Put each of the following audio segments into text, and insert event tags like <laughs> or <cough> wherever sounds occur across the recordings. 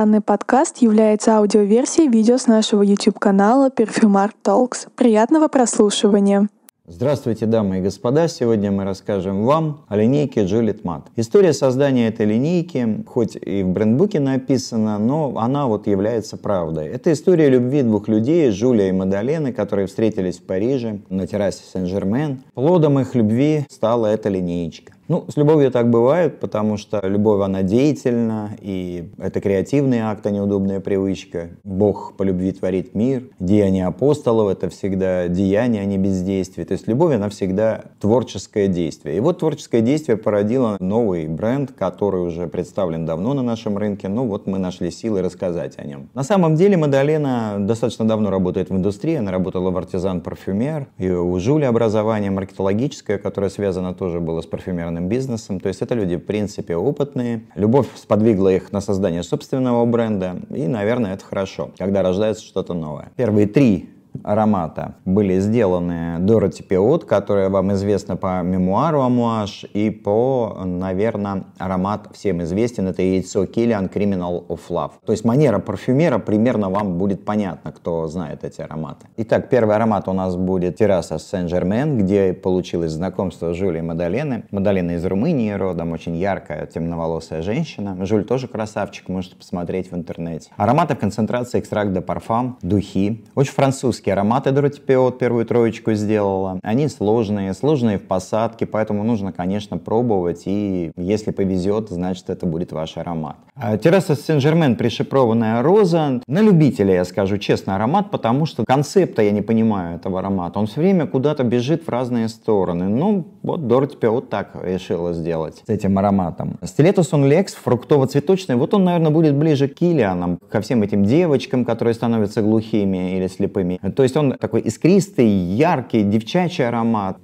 Данный подкаст является аудиоверсией видео с нашего YouTube-канала Perfumart Talks. Приятного прослушивания! Здравствуйте, дамы и господа! Сегодня мы расскажем вам о линейке Juliet Matte. История создания этой линейки, хоть и в брендбуке написана, но она вот является правдой. Это история любви двух людей, Жюля и Мадалены, которые встретились в Париже на террасе Сен-Жермен. Плодом их любви стала эта линеечка. Ну, с любовью так бывает, потому что любовь, она деятельна, и это креативный акт, а не удобная привычка. Бог по любви творит мир. Деяние апостолов — это всегда деяние, а не бездействие. То есть любовь, она всегда творческое действие. И вот творческое действие породило новый бренд, который уже представлен давно на нашем рынке. Ну вот мы нашли силы рассказать о нем. На самом деле Мадалена достаточно давно работает в индустрии. Она работала в артизан-парфюмер. И у Жули образование маркетологическое, которое связано тоже было с парфюмерным собственным бизнесом. То есть это люди, в принципе, опытные. Любовь сподвигла их на создание собственного бренда. И, наверное, это хорошо, когда рождается что-то новое. Первые три аромата были сделаны Дороти Пиот, которая вам известна по мемуару Амуаш, и по, наверное, аромат всем известен, это яйцо Киллиан Criminal of Love. То есть манера парфюмера примерно вам будет понятно, кто знает эти ароматы. Итак, первый аромат у нас будет терраса Сен-Жермен, где получилось знакомство Жюли и Мадалены. Мадалена из Румынии родом, очень яркая, темноволосая женщина. Жюль тоже красавчик, можете посмотреть в интернете. Ароматы в концентрации экстракт де парфам, духи. Очень французский французские ароматы Доротипиот первую троечку сделала. Они сложные, сложные в посадке, поэтому нужно, конечно, пробовать. И если повезет, значит, это будет ваш аромат. А терраса Сен-Жермен пришипрованная роза. На любителя, я скажу честно, аромат, потому что концепта я не понимаю этого аромата. Он все время куда-то бежит в разные стороны. Ну, вот Доротипиот так решила сделать с этим ароматом. Стилетус он лекс, фруктово-цветочный. Вот он, наверное, будет ближе к Килианам, ко всем этим девочкам, которые становятся глухими или слепыми. То есть он такой искристый, яркий, девчачий аромат.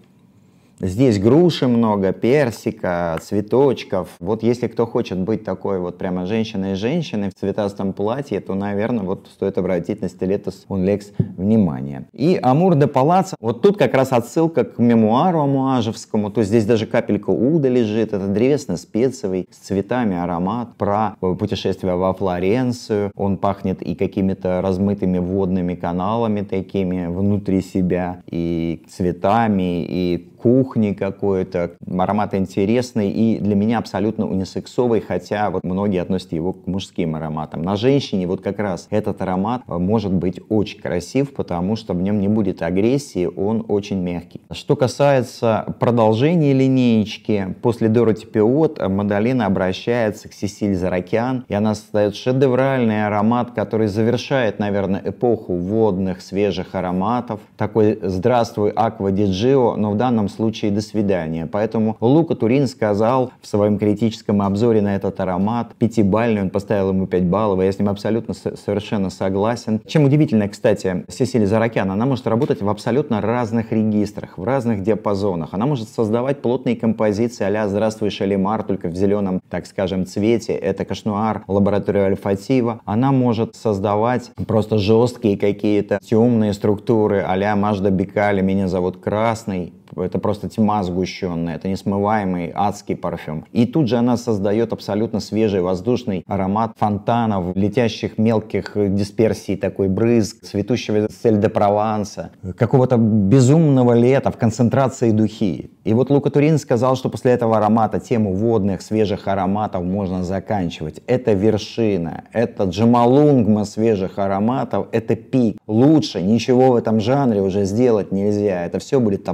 Здесь груши много, персика, цветочков. Вот если кто хочет быть такой вот прямо женщиной-женщиной в цветастом платье, то, наверное, вот стоит обратить на стилетус Унлекс внимание. И Амур де Палаца, вот тут как раз отсылка к мемуару амуажевскому, то есть здесь даже капелька уда лежит, это древесно-спецовый с цветами аромат про путешествие во Флоренцию. Он пахнет и какими-то размытыми водными каналами такими внутри себя, и цветами, и кухни какой-то. Аромат интересный и для меня абсолютно унисексовый, хотя вот многие относят его к мужским ароматам. На женщине вот как раз этот аромат э, может быть очень красив, потому что в нем не будет агрессии, он очень мягкий. Что касается продолжения линеечки, после Дороти Пиот э, Мадалина обращается к Сесиль Заракян, и она создает шедевральный аромат, который завершает, наверное, эпоху водных свежих ароматов. Такой «Здравствуй, Аква Диджио», но в данном случае до свидания. Поэтому Лука Турин сказал в своем критическом обзоре на этот аромат, пятибальный, он поставил ему 5 баллов, и я с ним абсолютно совершенно согласен. Чем удивительно, кстати, Сесилия Заракян, она может работать в абсолютно разных регистрах, в разных диапазонах. Она может создавать плотные композиции а «Здравствуй, Шалимар», только в зеленом, так скажем, цвете. Это кашнуар, лаборатория альфатива. Она может создавать просто жесткие какие-то темные структуры а-ля Мажда Бекали, меня зовут Красный это просто тьма сгущенная, это несмываемый адский парфюм. И тут же она создает абсолютно свежий воздушный аромат фонтанов, летящих мелких дисперсий, такой брызг, цветущего сель де Прованса, какого-то безумного лета в концентрации духи. И вот Лука Турин сказал, что после этого аромата тему водных, свежих ароматов можно заканчивать. Это вершина, это джамалунгма свежих ароматов, это пик. Лучше ничего в этом жанре уже сделать нельзя. Это все будет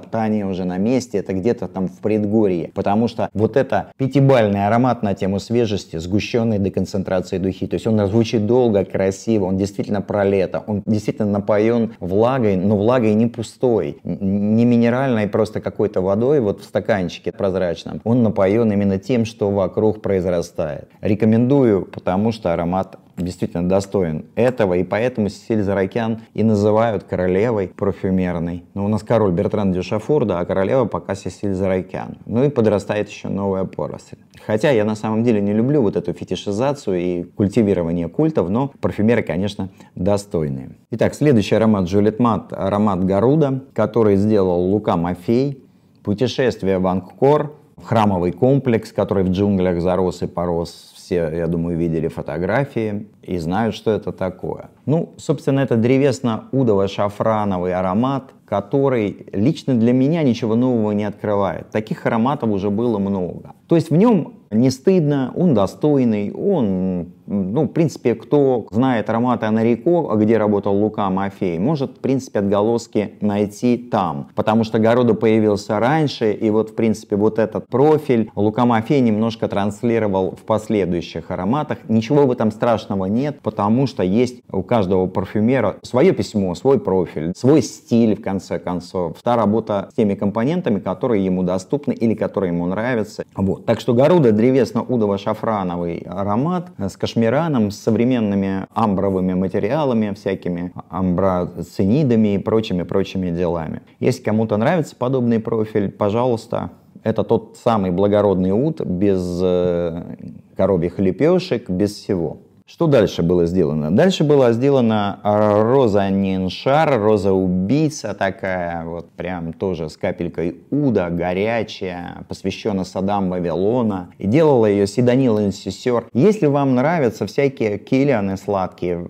топтание уже на месте, это где-то там в предгорье. Потому что вот это пятибальный аромат на тему свежести, сгущенный до концентрации духи. То есть он звучит долго, красиво, он действительно про лето, он действительно напоен влагой, но влагой не пустой, не минеральной просто какой-то водой вот в стаканчике прозрачном. Он напоен именно тем, что вокруг произрастает. Рекомендую, потому что аромат действительно достоин этого, и поэтому Сесиль Заракян и называют королевой парфюмерной. Но у нас король Бертран Дюшафур, да, а королева пока Сесиль Заракян. Ну и подрастает еще новая поросль. Хотя я на самом деле не люблю вот эту фетишизацию и культивирование культов, но парфюмеры, конечно, достойные. Итак, следующий аромат Джулет Мат, аромат Гаруда, который сделал Лука Мафей. Путешествие в Ангкор, храмовый комплекс, который в джунглях зарос и порос все, я думаю, видели фотографии и знают, что это такое. Ну, собственно, это древесно-удово-шафрановый аромат, который лично для меня ничего нового не открывает. Таких ароматов уже было много. То есть в нем не стыдно, он достойный, он, ну, в принципе, кто знает ароматы Анарико, где работал Лука Мафей, может, в принципе, отголоски найти там, потому что Города появился раньше, и вот, в принципе, вот этот профиль Лука Мафей немножко транслировал в последующих ароматах. Ничего в этом страшного нет, потому что есть у каждого парфюмера свое письмо, свой профиль, свой стиль, в конце концов, та работа с теми компонентами, которые ему доступны или которые ему нравятся. Вот. Так что Гаруда древесно-удово-шафрановый аромат с кашмираном, с современными амбровыми материалами, всякими амброцинидами и прочими-прочими делами. Если кому-то нравится подобный профиль, пожалуйста, это тот самый благородный ут без э, коровьих лепешек, без всего. Что дальше было сделано? Дальше была сделана роза Ниншар, роза убийца такая, вот прям тоже с капелькой уда, горячая, посвящена садам Вавилона. И делала ее Сиданила Инсисер. Если вам нравятся всякие киллианы сладкие,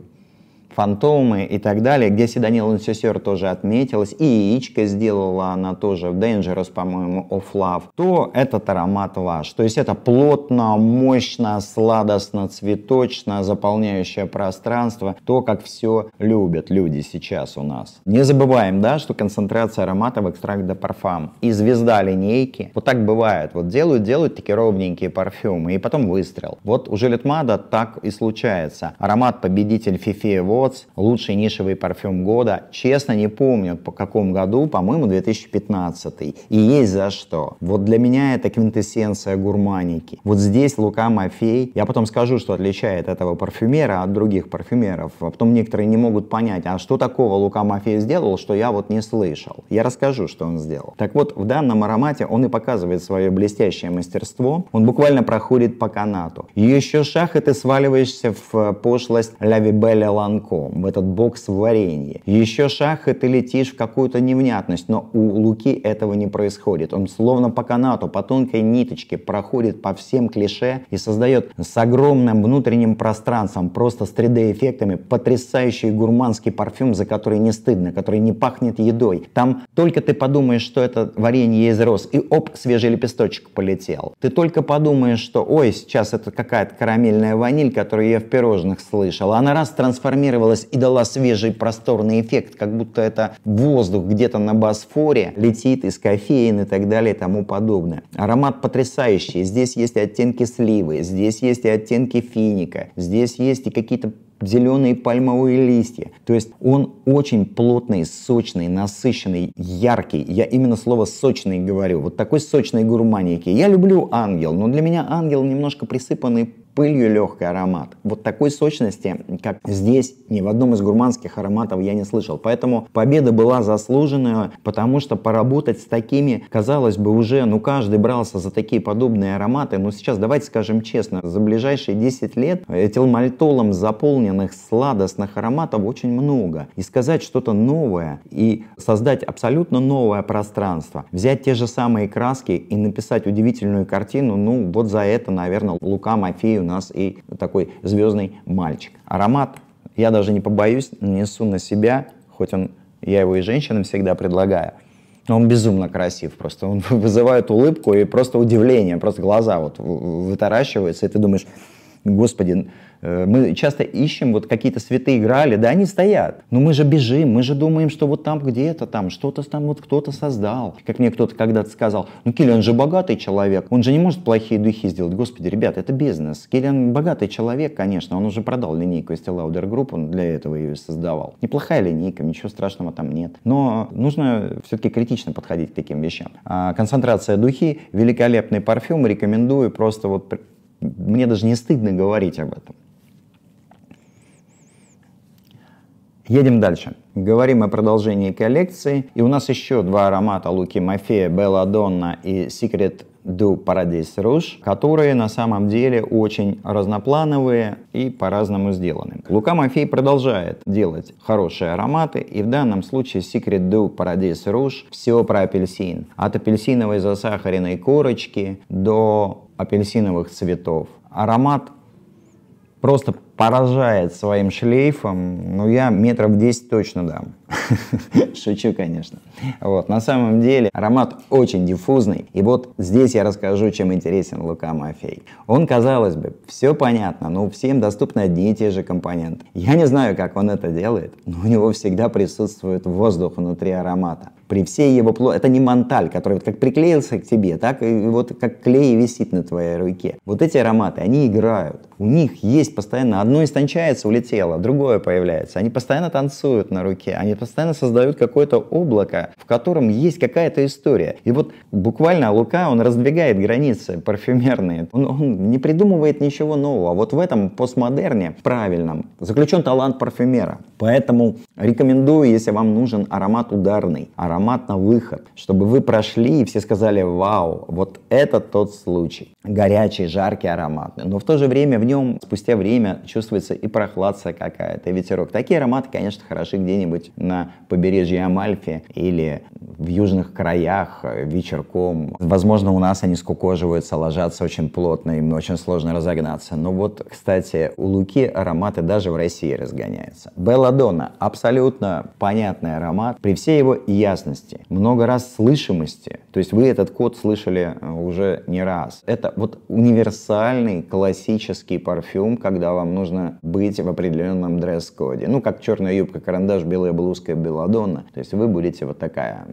фантомы и так далее, где Седанил Инсюсер тоже отметилась, и яичко сделала она тоже в Dangerous, по-моему, of Love, то этот аромат ваш. То есть это плотно, мощно, сладостно, цветочно, заполняющее пространство, то, как все любят люди сейчас у нас. Не забываем, да, что концентрация аромата в экстракт де парфам и звезда линейки, вот так бывает, вот делают, делают такие ровненькие парфюмы, и потом выстрел. Вот у Жилетмада так и случается. Аромат победитель Фифи Watts, лучший нишевый парфюм года. Честно не помню по какому году, по-моему 2015. И есть за что. Вот для меня это квинтэссенция гурманики. Вот здесь Лука Мафей. Я потом скажу, что отличает этого парфюмера от других парфюмеров. А потом некоторые не могут понять, а что такого Лука Мафей сделал, что я вот не слышал. Я расскажу, что он сделал. Так вот, в данном аромате он и показывает свое блестящее мастерство. Он буквально проходит по канату. Еще шаг, и ты сваливаешься в пошлость Ля Вибеля Ланко молоком, в этот бокс варенья. Еще шаг, и ты летишь в какую-то невнятность, но у Луки этого не происходит. Он словно по канату, по тонкой ниточке проходит по всем клише и создает с огромным внутренним пространством, просто с 3D-эффектами, потрясающий гурманский парфюм, за который не стыдно, который не пахнет едой. Там только ты подумаешь, что это варенье из роз, и оп, свежий лепесточек полетел. Ты только подумаешь, что ой, сейчас это какая-то карамельная ваниль, которую я в пирожных слышал. Она раз трансформировалась трансформировалась и дала свежий просторный эффект, как будто это воздух где-то на Босфоре летит из кофеин и так далее и тому подобное. Аромат потрясающий. Здесь есть и оттенки сливы, здесь есть и оттенки финика, здесь есть и какие-то зеленые пальмовые листья. То есть он очень плотный, сочный, насыщенный, яркий. Я именно слово сочный говорю. Вот такой сочной гурманики. Я люблю ангел, но для меня ангел немножко присыпанный пылью легкий аромат. Вот такой сочности, как здесь, ни в одном из гурманских ароматов я не слышал. Поэтому победа была заслуженная, потому что поработать с такими, казалось бы, уже, ну каждый брался за такие подобные ароматы. Но сейчас, давайте скажем честно, за ближайшие 10 лет этилмальтолом заполненных сладостных ароматов очень много. И сказать что-то новое и создать абсолютно новое пространство, взять те же самые краски и написать удивительную картину, ну вот за это, наверное, Лука Мафеев у нас и такой звездный мальчик. Аромат, я даже не побоюсь, несу на себя, хоть он, я его и женщинам всегда предлагаю, но он безумно красив, просто. Он <laughs> вызывает улыбку и просто удивление, просто глаза вот вытаращиваются, и ты думаешь, господи, Э, мы часто ищем вот какие-то святые играли, да, они стоят. Но мы же бежим, мы же думаем, что вот там где-то там что-то там вот кто-то создал. Как мне кто-то когда-то сказал, ну Киллиан же богатый человек, он же не может плохие духи сделать. Господи, ребята, это бизнес. Киллиан богатый человек, конечно, он уже продал линейку Estee Lauder Group, он для этого ее создавал. Неплохая линейка, ничего страшного там нет. Но нужно все-таки критично подходить к таким вещам. А концентрация духи, великолепный парфюм, рекомендую просто вот мне даже не стыдно говорить об этом. Едем дальше. Говорим о продолжении коллекции. И у нас еще два аромата Луки Мафея, Белладонна и Secret du Paradis Rouge, которые на самом деле очень разноплановые и по-разному сделаны. Лука Мафей продолжает делать хорошие ароматы, и в данном случае Secret du Paradis Rouge все про апельсин. От апельсиновой засахаренной корочки до апельсиновых цветов. Аромат просто поражает своим шлейфом, ну, я метров 10 точно дам. <laughs> Шучу, конечно. Вот, на самом деле аромат очень диффузный. И вот здесь я расскажу, чем интересен Лука Мафей. Он, казалось бы, все понятно, но всем доступны одни и те же компоненты. Я не знаю, как он это делает, но у него всегда присутствует воздух внутри аромата при всей его плотности. Это не манталь, который вот как приклеился к тебе, так и вот как клей висит на твоей руке. Вот эти ароматы, они играют. У них есть постоянно, одно истончается, улетело, другое появляется. Они постоянно танцуют на руке, они постоянно создают какое-то облако, в котором есть какая-то история. И вот буквально Лука, он раздвигает границы парфюмерные. Он, он не придумывает ничего нового. Вот в этом постмодерне правильном заключен талант парфюмера. Поэтому рекомендую, если вам нужен аромат ударный, аромат аромат на выход, чтобы вы прошли и все сказали, вау, вот это тот случай. Горячий, жаркий аромат. Но в то же время в нем спустя время чувствуется и прохладца какая-то, и ветерок. Такие ароматы, конечно, хороши где-нибудь на побережье Амальфи или в южных краях вечерком. Возможно, у нас они скукоживаются, ложатся очень плотно, им очень сложно разогнаться. Но вот, кстати, у Луки ароматы даже в России разгоняются. Белладонна абсолютно понятный аромат при всей его ясности ясности, много раз слышимости. То есть вы этот код слышали э, уже не раз. Это вот универсальный классический парфюм, когда вам нужно быть в определенном дресс-коде. Ну, как черная юбка, карандаш, белая блузка, белладонна. То есть вы будете вот такая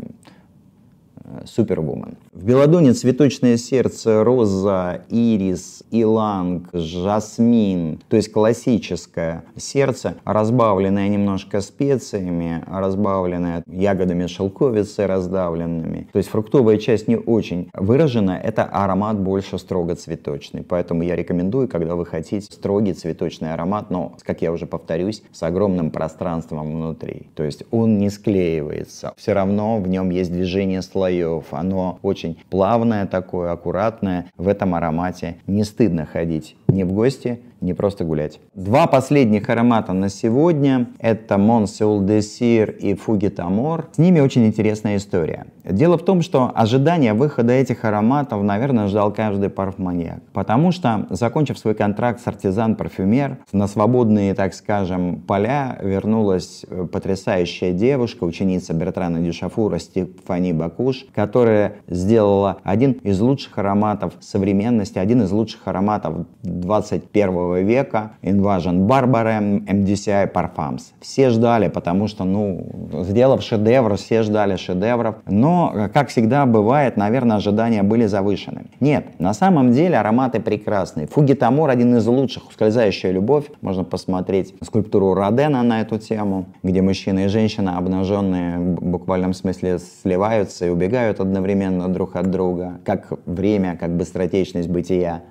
Супервумен. В Беладоне цветочное сердце, роза, ирис, иланг, жасмин, то есть классическое сердце, разбавленное немножко специями, разбавленное ягодами шелковицы раздавленными. То есть фруктовая часть не очень выражена, это аромат больше строго цветочный. Поэтому я рекомендую, когда вы хотите строгий цветочный аромат, но, как я уже повторюсь, с огромным пространством внутри. То есть он не склеивается. Все равно в нем есть движение слоев слоев. Оно очень плавное такое, аккуратное. В этом аромате не стыдно ходить ни в гости, не просто гулять. Два последних аромата на сегодня – это Монсеул Десир и Фугит Амор. С ними очень интересная история. Дело в том, что ожидание выхода этих ароматов, наверное, ждал каждый парфманьяк. Потому что, закончив свой контракт с артизан-парфюмер, на свободные, так скажем, поля вернулась э, потрясающая девушка, ученица Бертрана Дюшафура Стефани Бакуш, которая сделала один из лучших ароматов современности, один из лучших ароматов 21 века Invasion Barbara MDCI Parfums. Все ждали, потому что, ну, сделав шедевр, все ждали шедевров. Но, как всегда бывает, наверное, ожидания были завышены. Нет, на самом деле ароматы прекрасные. Фугитамор один из лучших. Ускользающая любовь. Можно посмотреть скульптуру Родена на эту тему, где мужчина и женщина обнаженные в буквальном смысле сливаются и убегают одновременно друг от друга. Как время, как быстротечность бытия.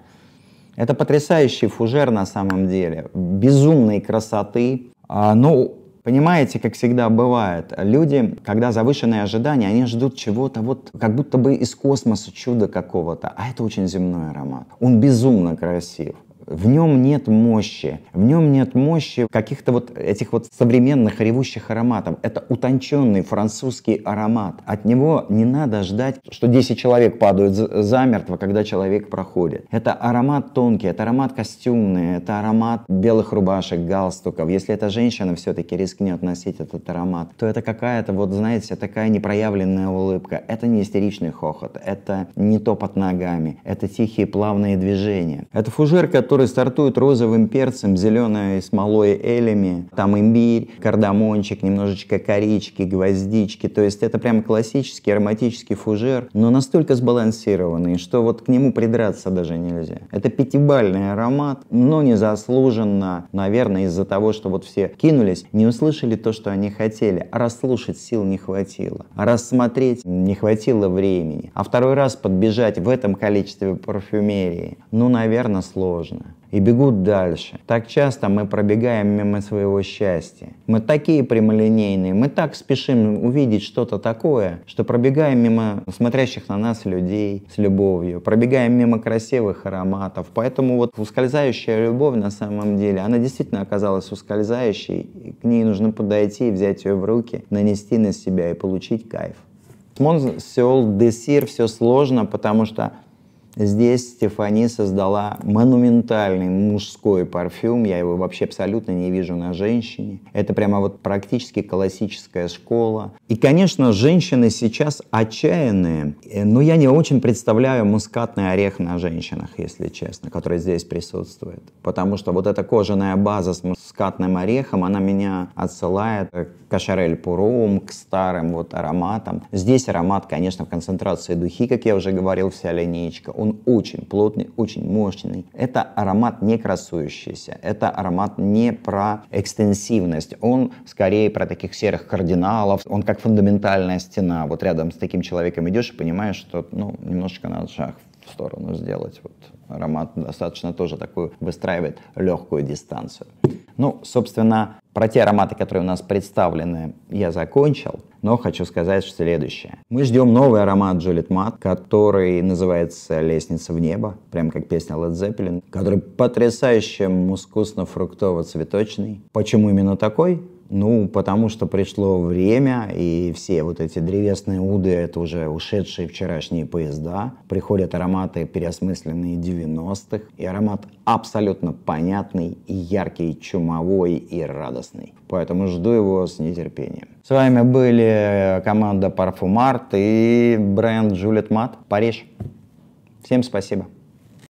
Это потрясающий фужер на самом деле, безумной красоты. А, ну, Понимаете, как всегда бывает, люди, когда завышенные ожидания, они ждут чего-то вот как будто бы из космоса чуда какого-то, а это очень земной аромат. Он безумно красив в нем нет мощи, в нем нет мощи каких-то вот этих вот современных ревущих ароматов. Это утонченный французский аромат. От него не надо ждать, что 10 человек падают замертво, когда человек проходит. Это аромат тонкий, это аромат костюмный, это аромат белых рубашек, галстуков. Если эта женщина все-таки рискнет носить этот аромат, то это какая-то вот, знаете, такая непроявленная улыбка. Это не истеричный хохот, это не топот ногами, это тихие плавные движения. Это фужер, который который стартует розовым перцем, зеленой смолой элями, там имбирь, кардамончик, немножечко корички, гвоздички. То есть это прям классический ароматический фужер, но настолько сбалансированный, что вот к нему придраться даже нельзя. Это пятибальный аромат, но незаслуженно, наверное, из-за того, что вот все кинулись, не услышали то, что они хотели, а расслушать сил не хватило, а рассмотреть не хватило времени, а второй раз подбежать в этом количестве парфюмерии, ну, наверное, сложно и бегут дальше. Так часто мы пробегаем мимо своего счастья. Мы такие прямолинейные, мы так спешим увидеть что-то такое, что пробегаем мимо смотрящих на нас людей с любовью, пробегаем мимо красивых ароматов. Поэтому вот ускользающая любовь на самом деле, она действительно оказалась ускользающей, и к ней нужно подойти, взять ее в руки, нанести на себя и получить кайф. С Монсеол Десир все сложно, потому что Здесь Стефани создала монументальный мужской парфюм. Я его вообще абсолютно не вижу на женщине. Это прямо вот практически классическая школа. И, конечно, женщины сейчас отчаянные. Но я не очень представляю мускатный орех на женщинах, если честно, который здесь присутствует. Потому что вот эта кожаная база с мускатным орехом, она меня отсылает к кашарель пурум, к старым вот ароматам. Здесь аромат, конечно, в концентрации духи, как я уже говорил, вся линейка. Он очень плотный, очень мощный. Это аромат не красующийся, это аромат не про экстенсивность, он скорее про таких серых кардиналов, он как фундаментальная стена. Вот рядом с таким человеком идешь и понимаешь, что ну, немножечко надо шаг в сторону сделать. Вот аромат достаточно тоже такую выстраивает легкую дистанцию. Ну, собственно, про те ароматы, которые у нас представлены, я закончил, но хочу сказать следующее. Мы ждем новый аромат Juliet Matte, который называется «Лестница в небо», прям как песня Led Zeppelin, который потрясающе мускусно-фруктово-цветочный. Почему именно такой? Ну, потому что пришло время, и все вот эти древесные уды — это уже ушедшие вчерашние поезда. Приходят ароматы, переосмысленные 90-х, и аромат абсолютно понятный, и яркий, чумовой и радостный. Поэтому жду его с нетерпением. С вами были команда Parfumart и бренд Juliet Matte Париж. Всем спасибо.